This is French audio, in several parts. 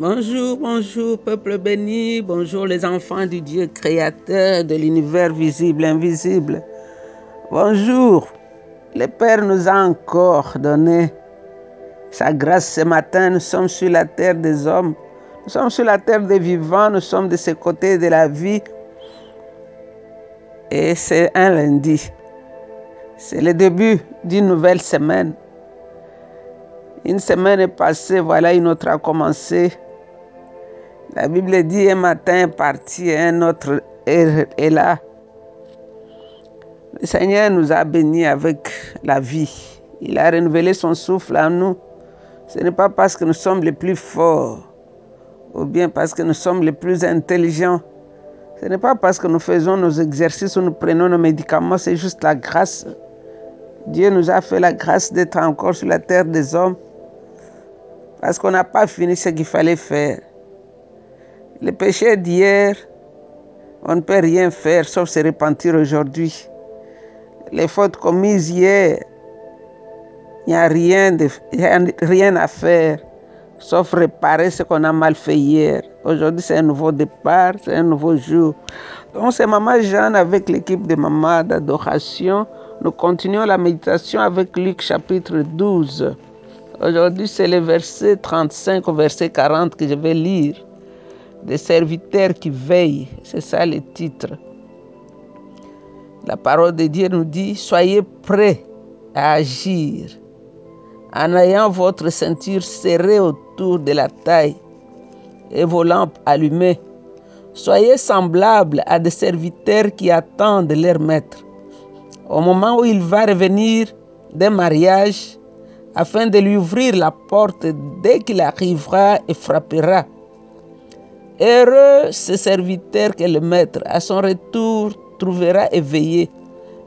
Bonjour, bonjour, peuple béni, bonjour les enfants du Dieu créateur de l'univers visible, invisible. Bonjour, le Père nous a encore donné sa grâce ce matin. Nous sommes sur la terre des hommes, nous sommes sur la terre des vivants, nous sommes de ce côté de la vie. Et c'est un lundi. C'est le début d'une nouvelle semaine. Une semaine est passée, voilà une autre a commencé. La Bible dit un matin est parti, un autre est là. Le Seigneur nous a bénis avec la vie. Il a renouvelé son souffle en nous. Ce n'est pas parce que nous sommes les plus forts ou bien parce que nous sommes les plus intelligents. Ce n'est pas parce que nous faisons nos exercices ou nous prenons nos médicaments, c'est juste la grâce. Dieu nous a fait la grâce d'être encore sur la terre des hommes parce qu'on n'a pas fini ce qu'il fallait faire. Le péché d'hier, on ne peut rien faire sauf se repentir aujourd'hui. Les fautes commises hier, il n'y a rien, de, rien à faire sauf réparer ce qu'on a mal fait hier. Aujourd'hui, c'est un nouveau départ, c'est un nouveau jour. Donc, c'est Maman Jeanne avec l'équipe de Maman d'adoration. Nous continuons la méditation avec Luc chapitre 12. Aujourd'hui, c'est le verset 35 au verset 40 que je vais lire. Des serviteurs qui veillent, c'est ça le titre. La parole de Dieu nous dit, soyez prêts à agir en ayant votre ceinture serrée autour de la taille et vos lampes allumées. Soyez semblables à des serviteurs qui attendent leur maître. Au moment où il va revenir d'un mariage, afin de lui ouvrir la porte dès qu'il arrivera et frappera. Heureux ce serviteur que le maître, à son retour, trouvera éveillé.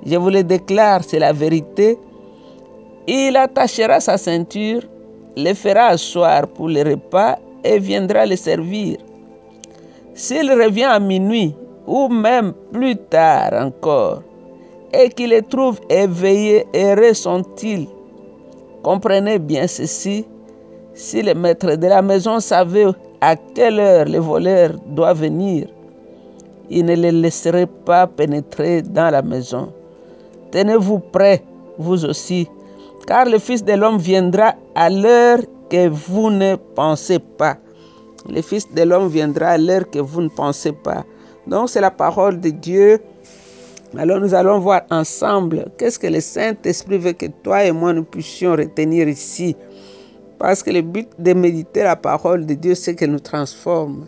Je vous le déclare, c'est la vérité. Il attachera sa ceinture, le fera asseoir pour le repas et viendra le servir. S'il revient à minuit ou même plus tard encore, et qu'il le trouve éveillé, heureux sont-ils? Comprenez bien ceci. Si le maître de la maison savait à quelle heure le voleur doit venir, il ne le laisserait pas pénétrer dans la maison. Tenez-vous prêts, vous aussi, car le Fils de l'homme viendra à l'heure que vous ne pensez pas. Le Fils de l'homme viendra à l'heure que vous ne pensez pas. Donc c'est la parole de Dieu alors nous allons voir ensemble qu'est-ce que le Saint-Esprit veut que toi et moi nous puissions retenir ici. Parce que le but de méditer la parole de Dieu, c'est qu'elle nous transforme.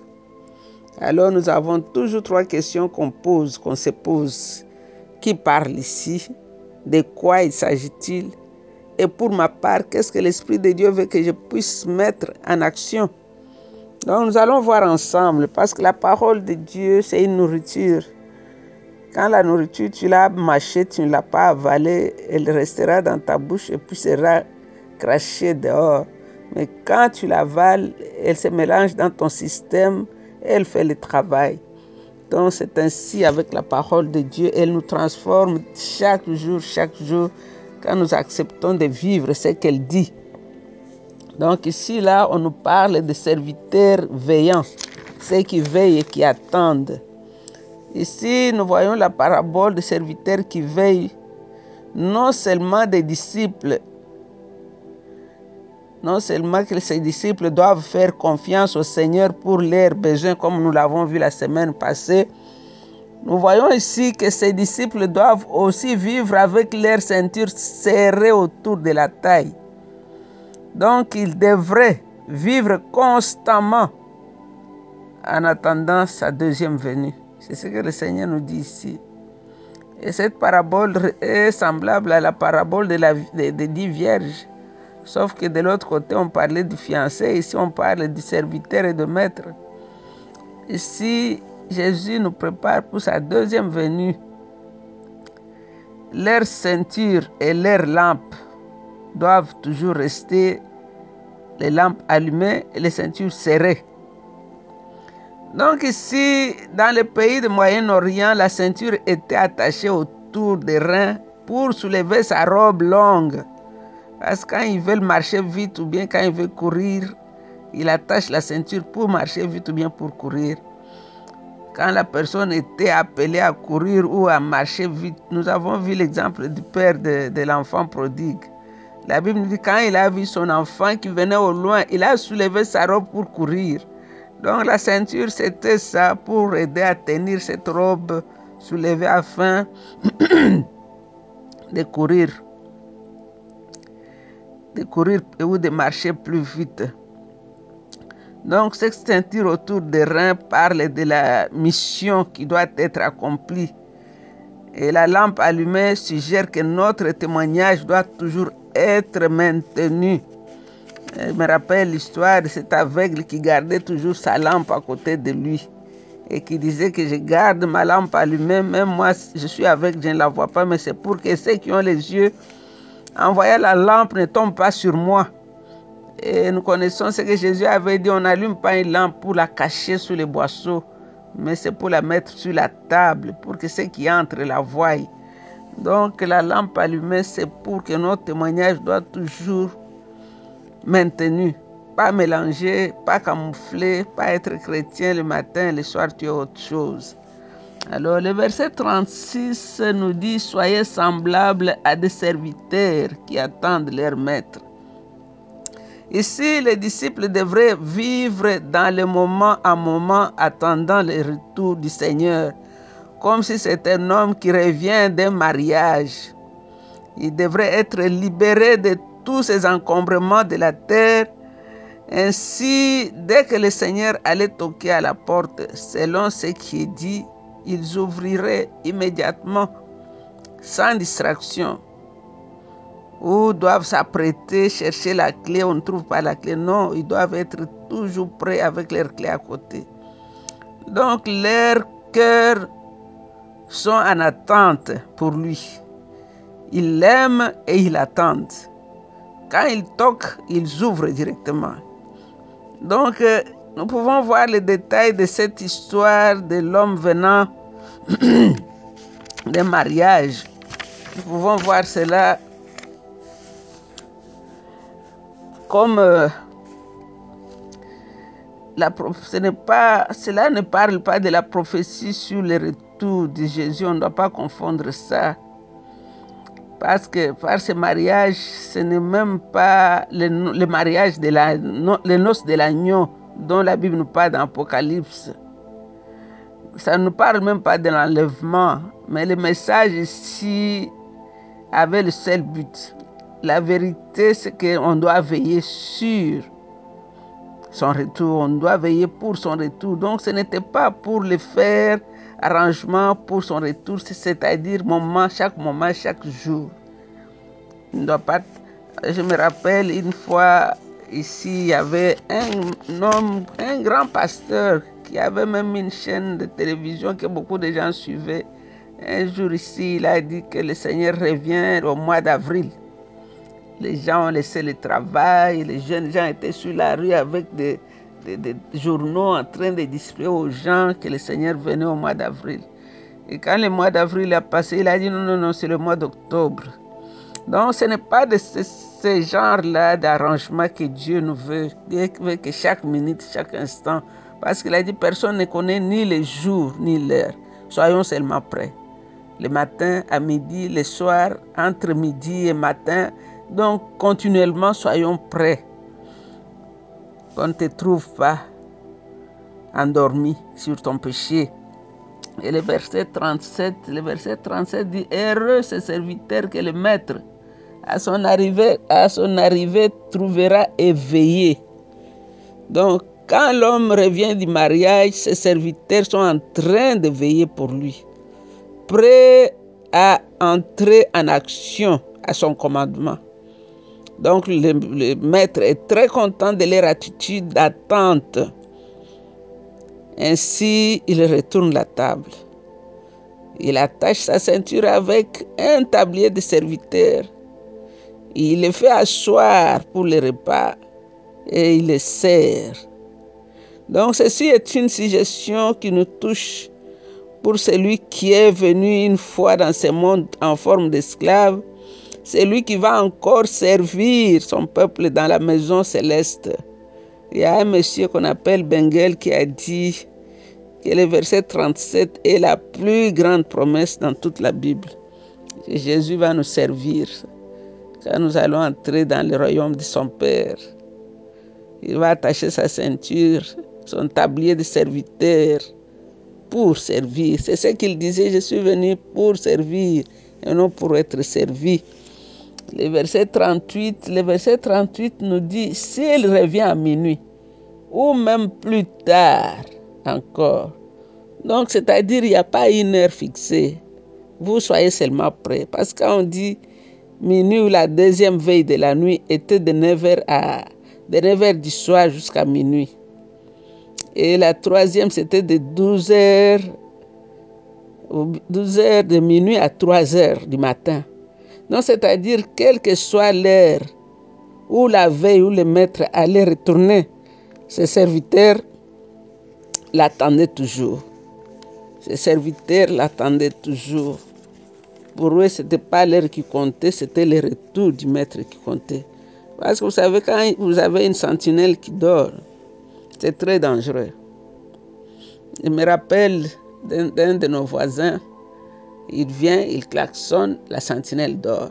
Alors nous avons toujours trois questions qu'on pose, qu'on se pose. Qui parle ici? De quoi il s'agit-il? Et pour ma part, qu'est-ce que l'Esprit de Dieu veut que je puisse mettre en action? Donc nous allons voir ensemble, parce que la parole de Dieu, c'est une nourriture. Quand la nourriture, tu l'as mâchée, tu ne l'as pas avalée, elle restera dans ta bouche et puis sera crachée dehors. Mais quand tu l'avales, elle se mélange dans ton système elle fait le travail. Donc c'est ainsi avec la parole de Dieu. Elle nous transforme chaque jour, chaque jour, quand nous acceptons de vivre ce qu'elle dit. Donc ici, là, on nous parle de serviteurs veillants, ceux qui veillent et qui attendent. Ici, nous voyons la parabole des serviteurs qui veillent, non seulement des disciples, non seulement que ces disciples doivent faire confiance au Seigneur pour leurs besoins, comme nous l'avons vu la semaine passée, nous voyons ici que ces disciples doivent aussi vivre avec leur ceinture serrée autour de la taille. Donc, ils devraient vivre constamment en attendant sa deuxième venue. C'est ce que le Seigneur nous dit ici. Et cette parabole est semblable à la parabole des dix vierges. Sauf que de l'autre côté, on parlait du fiancé. Ici, on parle du serviteur et du maître. Ici, Jésus nous prépare pour sa deuxième venue. Leurs ceintures et leurs lampes doivent toujours rester les lampes allumées et les ceintures serrées. Donc ici, dans le pays du Moyen-Orient, la ceinture était attachée autour des reins pour soulever sa robe longue. Parce que quand ils veulent marcher vite ou bien quand ils veulent courir, il attache la ceinture pour marcher vite ou bien pour courir. Quand la personne était appelée à courir ou à marcher vite, nous avons vu l'exemple du père de, de l'enfant prodigue. La Bible nous dit quand il a vu son enfant qui venait au loin, il a soulevé sa robe pour courir. Donc la ceinture, c'était ça pour aider à tenir cette robe soulevée afin de courir, de courir ou de marcher plus vite. Donc cette ceinture autour des reins parle de la mission qui doit être accomplie. Et la lampe allumée suggère que notre témoignage doit toujours être maintenu. Je me rappelle l'histoire de cet aveugle qui gardait toujours sa lampe à côté de lui et qui disait que je garde ma lampe allumée, même moi je suis aveugle, je ne la vois pas, mais c'est pour que ceux qui ont les yeux, en voyant la lampe, ne tombent pas sur moi. Et nous connaissons ce que Jésus avait dit, on n'allume pas une lampe pour la cacher sous les boisseaux, mais c'est pour la mettre sur la table, pour que ceux qui entrent la voient. Donc la lampe allumée, c'est pour que notre témoignage doit toujours maintenu, pas mélangé, pas camouflé, pas être chrétien le matin, le soir tu es autre chose. Alors le verset 36 nous dit, soyez semblables à des serviteurs qui attendent leur maître. Ici, les disciples devraient vivre dans le moment à moment attendant le retour du Seigneur, comme si c'était un homme qui revient d'un mariage. Il devrait être libéré de tous ces encombrements de la terre. Ainsi, dès que le Seigneur allait toquer à la porte, selon ce qui est dit, ils ouvriraient immédiatement, sans distraction. Ou doivent s'apprêter, chercher la clé, on ne trouve pas la clé. Non, ils doivent être toujours prêts avec leur clé à côté. Donc, leurs cœurs sont en attente pour lui. Ils l'aiment et ils l'attendent. Quand ils toquent, ils ouvrent directement. Donc, euh, nous pouvons voir les détails de cette histoire de l'homme venant d'un mariage. Nous pouvons voir cela comme euh, la, ce n'est pas, cela ne parle pas de la prophétie sur le retour de Jésus. On ne doit pas confondre ça parce que par ce mariage, ce n'est même pas le, mariage de la, les noces de l'agneau dont la Bible nous parle dans l'Apocalypse. Ça ne nous parle même pas de l'enlèvement, mais le message ici avait le seul but. La vérité, c'est qu'on doit veiller sur son retour, on doit veiller pour son retour. Donc ce n'était pas pour le faire arrangement pour son retour, c'est-à-dire moment, chaque moment, chaque jour. ne pas. Je me rappelle une fois ici, il y avait un homme, un grand pasteur qui avait même une chaîne de télévision que beaucoup de gens suivaient. Un jour ici, il a dit que le Seigneur revient au mois d'avril. Les gens ont laissé le travail, les jeunes gens étaient sur la rue avec des, journaux en train de distribuer aux gens que le Seigneur venait au mois d'avril. Et quand le mois d'avril a passé, il a dit non, non, non, c'est le mois d'octobre. Donc ce n'est pas de ce, ce genre-là d'arrangement que Dieu nous veut, veut que chaque minute, chaque instant, parce qu'il a dit personne ne connaît ni les jours ni l'heure. Soyons seulement prêts. Le matin, à midi, le soir, entre midi et matin. Donc continuellement, soyons prêts qu'on ne te trouve pas endormi sur ton péché. Et le verset 37, le verset 37 dit, Heureux ce serviteur que le maître, à son arrivée, à son arrivée trouvera éveillé. Donc, quand l'homme revient du mariage, ses serviteurs sont en train de veiller pour lui, prêts à entrer en action à son commandement. Donc le, maître est très content de leur attitude d'attente. Ainsi, il retourne la table. Il attache sa ceinture avec un tablier de serviteurs. Il les fait asseoir pour le repas et il les sert. Donc ceci est une suggestion qui nous touche pour celui qui est venu une fois dans ce monde en forme d'esclave c'est lui qui va encore servir son peuple dans la maison céleste. il y a un monsieur qu'on appelle Bengel qui a dit que le verset 37 est la plus grande promesse dans toute la Bible. Jésus va nous servir quand nous allons entrer dans le royaume de son Père. Il va attacher sa ceinture, son tablier de serviteur pour servir. C'est ce qu'il disait, je suis venu pour servir et non pour être servi. Le verset 38, le verset 38 nous dit, s'il revient à minuit, ou même plus tard encore. Donc, c'est-à-dire, il n'y a pas une heure fixée. Vous soyez seulement prêts. Parce qu'on dit minuit ou la deuxième veille de la nuit était de 9h, à, de 9h du soir jusqu'à minuit. Et la troisième, c'était de 12h, 12h de minuit à 3h du matin. Donc, c'est-à-dire, quelle que soit l'heure où la veille où le maître allait retourner, ses serviteurs l'attendaient toujours. Ses serviteurs l'attendaient toujours. Pour eux, ce n'était pas l'heure qui comptait, c'était le retour du maître qui comptait. Parce que vous savez, quand vous avez une sentinelle qui dort, c'est très dangereux. Je me rappelle d'un de nos voisins, il vient, il klaxonne, la sentinelle dort.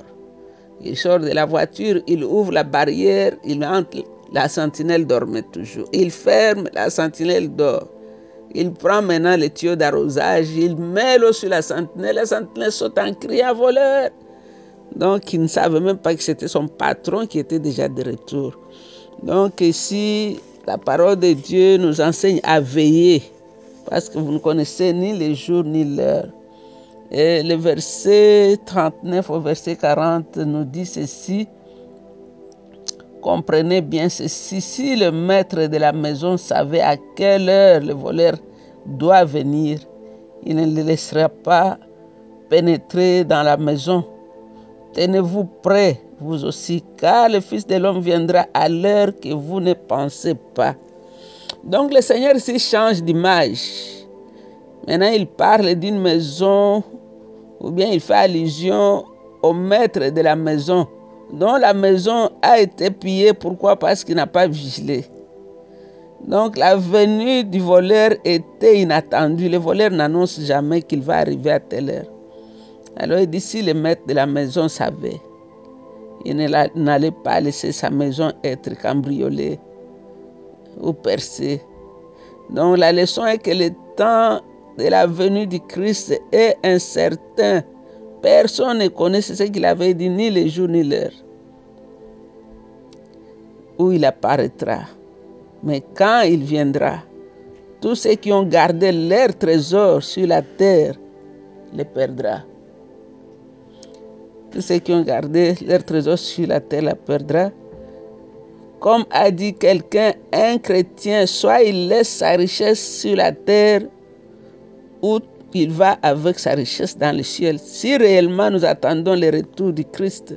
Il sort de la voiture, il ouvre la barrière, il entre, la sentinelle dormait toujours. Il ferme, la sentinelle dort. Il prend maintenant le tuyau d'arrosage, il met l'eau sur la sentinelle, la sentinelle saute en criant voleur. Donc il ne savait même pas que c'était son patron qui était déjà de retour. Donc ici, la parole de Dieu nous enseigne à veiller, parce que vous ne connaissez ni les jours ni l'heure. Et le verset 39 au verset 40 nous dit ceci. Comprenez bien ceci. Si le maître de la maison savait à quelle heure le voleur doit venir, il ne le laissera pas pénétrer dans la maison. Tenez-vous prêts, vous aussi, car le Fils de l'homme viendra à l'heure que vous ne pensez pas. Donc le Seigneur ici change d'image. Maintenant, il parle d'une maison, ou bien il fait allusion au maître de la maison dont la maison a été pillée. Pourquoi? Parce qu'il n'a pas vigilé. Donc la venue du voleur était inattendue. Le voleur n'annonce jamais qu'il va arriver à telle heure. Alors il dit, si le maître de la maison savait, il n'allait pas laisser sa maison être cambriolée ou percée. Donc la leçon est que le temps de la venue du Christ est incertain. Personne ne connaît ce qu'il avait dit, ni le jour ni l'heure où il apparaîtra. Mais quand il viendra, tous ceux qui ont gardé leur trésor sur la terre les perdra. Tous ceux qui ont gardé leur trésor sur la terre les perdra. Comme a dit quelqu'un, un chrétien, soit il laisse sa richesse sur la terre, ou il va avec sa richesse dans le ciel. Si réellement nous attendons le retour du Christ,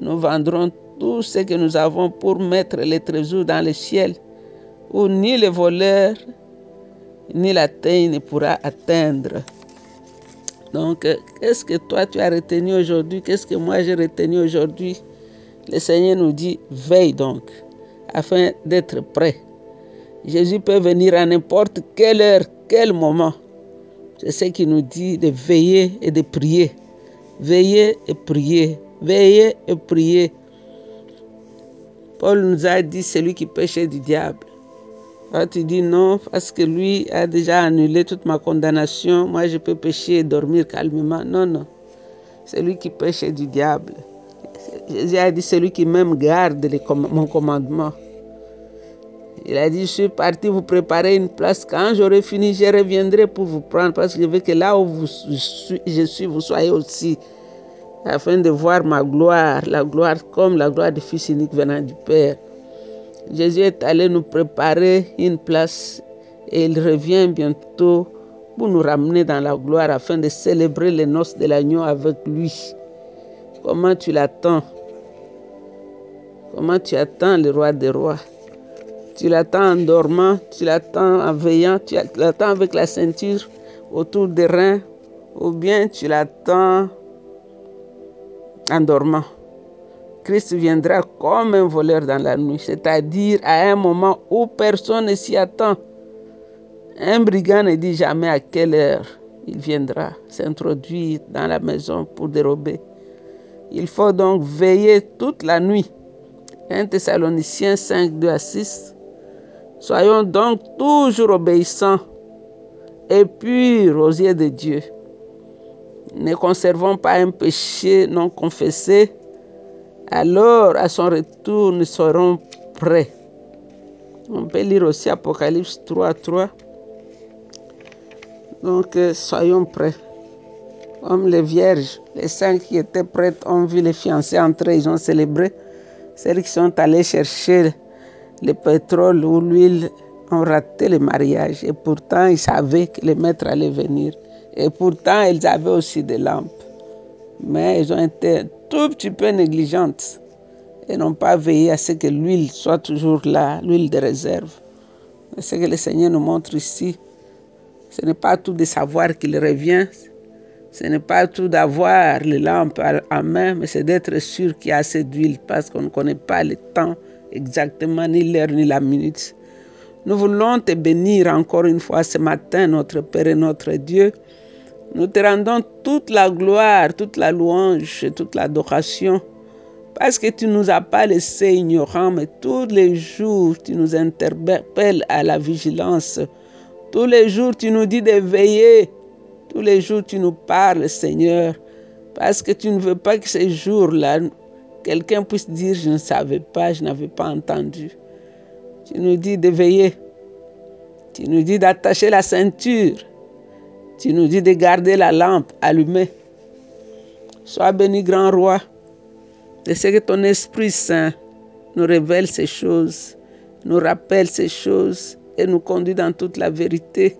nous vendrons tout ce que nous avons pour mettre les trésors dans le ciel, où ni le voleur, ni la teigne ne pourra atteindre. Donc, qu'est-ce que toi tu as retenu aujourd'hui? Qu'est-ce que moi j'ai retenu aujourd'hui? Le Seigneur nous dit, veille donc, afin d'être prêt. Jésus peut venir à n'importe quelle heure, quel moment. C'est ce qu'il nous dit de veiller et de prier. Veiller et prier. Veiller et prier. Paul nous a dit celui qui péchait du diable. Tu dis non, parce que lui a déjà annulé toute ma condamnation. Moi, je peux pécher et dormir calmement. Non, non. C'est lui qui péchait du diable. Jésus a dit celui qui même garde mon commandement. Il a dit, je suis parti vous préparer une place. Quand j'aurai fini, je reviendrai pour vous prendre parce que je veux que là où je suis, vous soyez aussi. Afin de voir ma gloire, la gloire comme la gloire du Fils unique venant du Père. Jésus est allé nous préparer une place et il revient bientôt pour nous ramener dans la gloire afin de célébrer les noces de l'agneau avec lui. Comment tu l'attends? Comment tu attends le roi des rois? Tu l'attends en dormant, tu l'attends en veillant, tu l'attends avec la ceinture autour des reins, ou bien tu l'attends en dormant. Christ viendra comme un voleur dans la nuit, c'est-à-dire à un moment où personne ne s'y attend. Un brigand ne dit jamais à quelle heure il viendra s'introduire dans la maison pour dérober. Il faut donc veiller toute la nuit. 1 Thessaloniciens 5, 2 à 6. Soyons donc toujours obéissants et purs aux yeux de Dieu. Ne conservons pas un péché non confessé, alors à son retour nous serons prêts. On peut lire aussi Apocalypse 3, 3. Donc euh, soyons prêts. Comme les vierges, les cinq qui étaient prêtes ont vu les fiancés entrer, ils ont célébré. Celles qui sont allées chercher le pétrole ou l'huile ont raté le mariage. Et pourtant, ils savaient que le maître allait venir. Et pourtant, ils avaient aussi des lampes. Mais ils ont été tout petit peu négligentes et n'ont pas veillé à ce que l'huile soit toujours là, l'huile de réserve. ce que le Seigneur nous montre ici. Ce n'est pas tout de savoir qu'il revient, ce n'est pas tout d'avoir les lampes en main, mais c'est d'être sûr qu'il y a assez d'huile parce qu'on ne connaît pas le temps exactement, ni l'heure, ni la minute. Nous voulons te bénir encore une fois ce matin, notre Père et notre Dieu. Nous te rendons toute la gloire, toute la louange toute l'adoration parce que tu ne nous as pas laissés ignorants, mais tous les jours tu nous interpelles à la vigilance. Tous les jours tu nous dis de veiller. Tous les jours, tu nous parles, Seigneur, parce que tu ne veux pas que ces jours-là, quelqu'un puisse dire, je ne savais pas, je n'avais pas entendu. Tu nous dis de veiller. Tu nous dis d'attacher la ceinture. Tu nous dis de garder la lampe allumée. Sois béni, grand roi, de ce que ton Esprit Saint nous révèle ces choses, nous rappelle ces choses et nous conduit dans toute la vérité.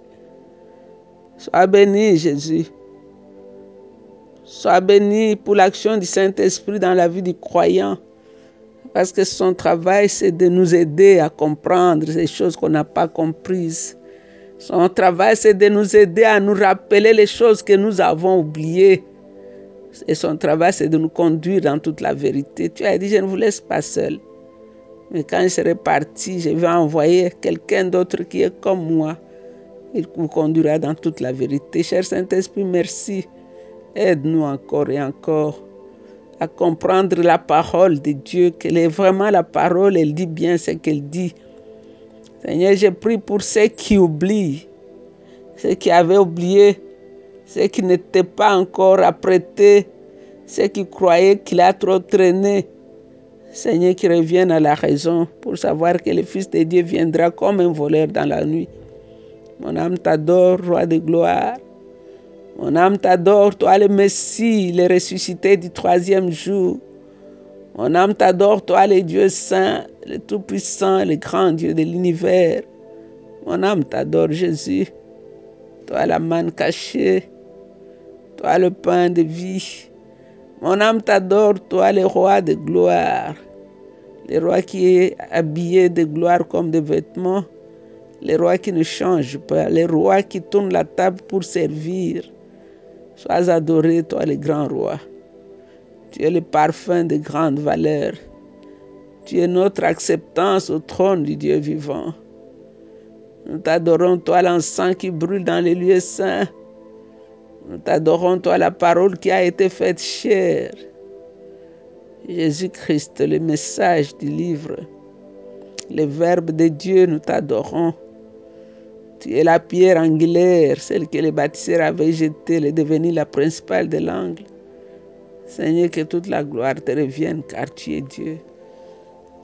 Sois béni, Jésus. Sois béni pour l'action du Saint-Esprit dans la vie du croyant. Parce que son travail, c'est de nous aider à comprendre ces choses qu'on n'a pas comprises. Son travail, c'est de nous aider à nous rappeler les choses que nous avons oubliées. Et son travail, c'est de nous conduire dans toute la vérité. Tu as dit, je ne vous laisse pas seul. Mais quand je serai parti, je vais envoyer quelqu'un d'autre qui est comme moi il vous conduira dans toute la vérité. Cher Saint-Esprit, merci. Aide-nous encore et encore à comprendre la parole de Dieu, qu'elle est vraiment la parole, elle dit bien ce qu'elle dit. Seigneur, je prie pour ceux qui oublient, ceux qui avaient oublié, ceux qui n'étaient pas encore apprêtés, ceux qui croyaient qu'il a trop traîné. Seigneur, qui reviennent à la raison pour savoir que le Fils de Dieu viendra comme un voleur dans la nuit. Mon âme t'adore, roi de gloire. Mon âme t'adore, toi le Messie, le ressuscité du troisième jour. Mon âme t'adore, toi le Dieu saint, le Tout-Puissant, le grand Dieu de l'univers. Mon âme t'adore, Jésus. Toi la manne cachée. Toi le pain de vie. Mon âme t'adore, toi le roi de gloire. Le roi qui est habillé de gloire comme des vêtements les rois qui ne changent pas, les rois qui tournent la table pour servir. Sois adoré, toi le grand roi. Tu es le parfum de grande valeur. Tu es notre acceptance au trône du Dieu vivant. Nous t'adorons, toi l'encens qui brûle dans les lieux saints. Nous t'adorons, toi la parole qui a été faite chère. Jésus-Christ, le message du livre, le Verbe de Dieu, nous t'adorons. Tu es la pierre angulaire, celle que les bâtisseurs avaient jetée, est devenue la principale de l'angle. Seigneur, que toute la gloire te revienne, car tu es Dieu.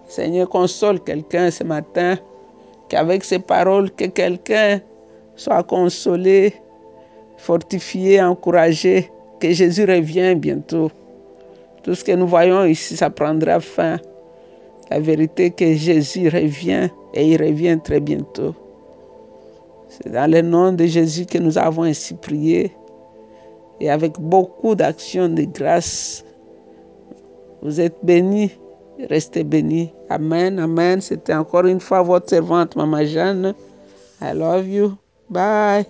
Seigneur, console quelqu'un ce matin, qu'avec ces paroles, que quelqu'un soit consolé, fortifié, encouragé, que Jésus revienne bientôt. Tout ce que nous voyons ici, ça prendra fin. La vérité que Jésus revient et il revient très bientôt. C'est dans le nom de Jésus que nous avons ainsi prié et avec beaucoup d'actions de grâce. Vous êtes bénis, restez bénis. Amen, amen. C'était encore une fois votre servante, Maman Jeanne. I love you. Bye.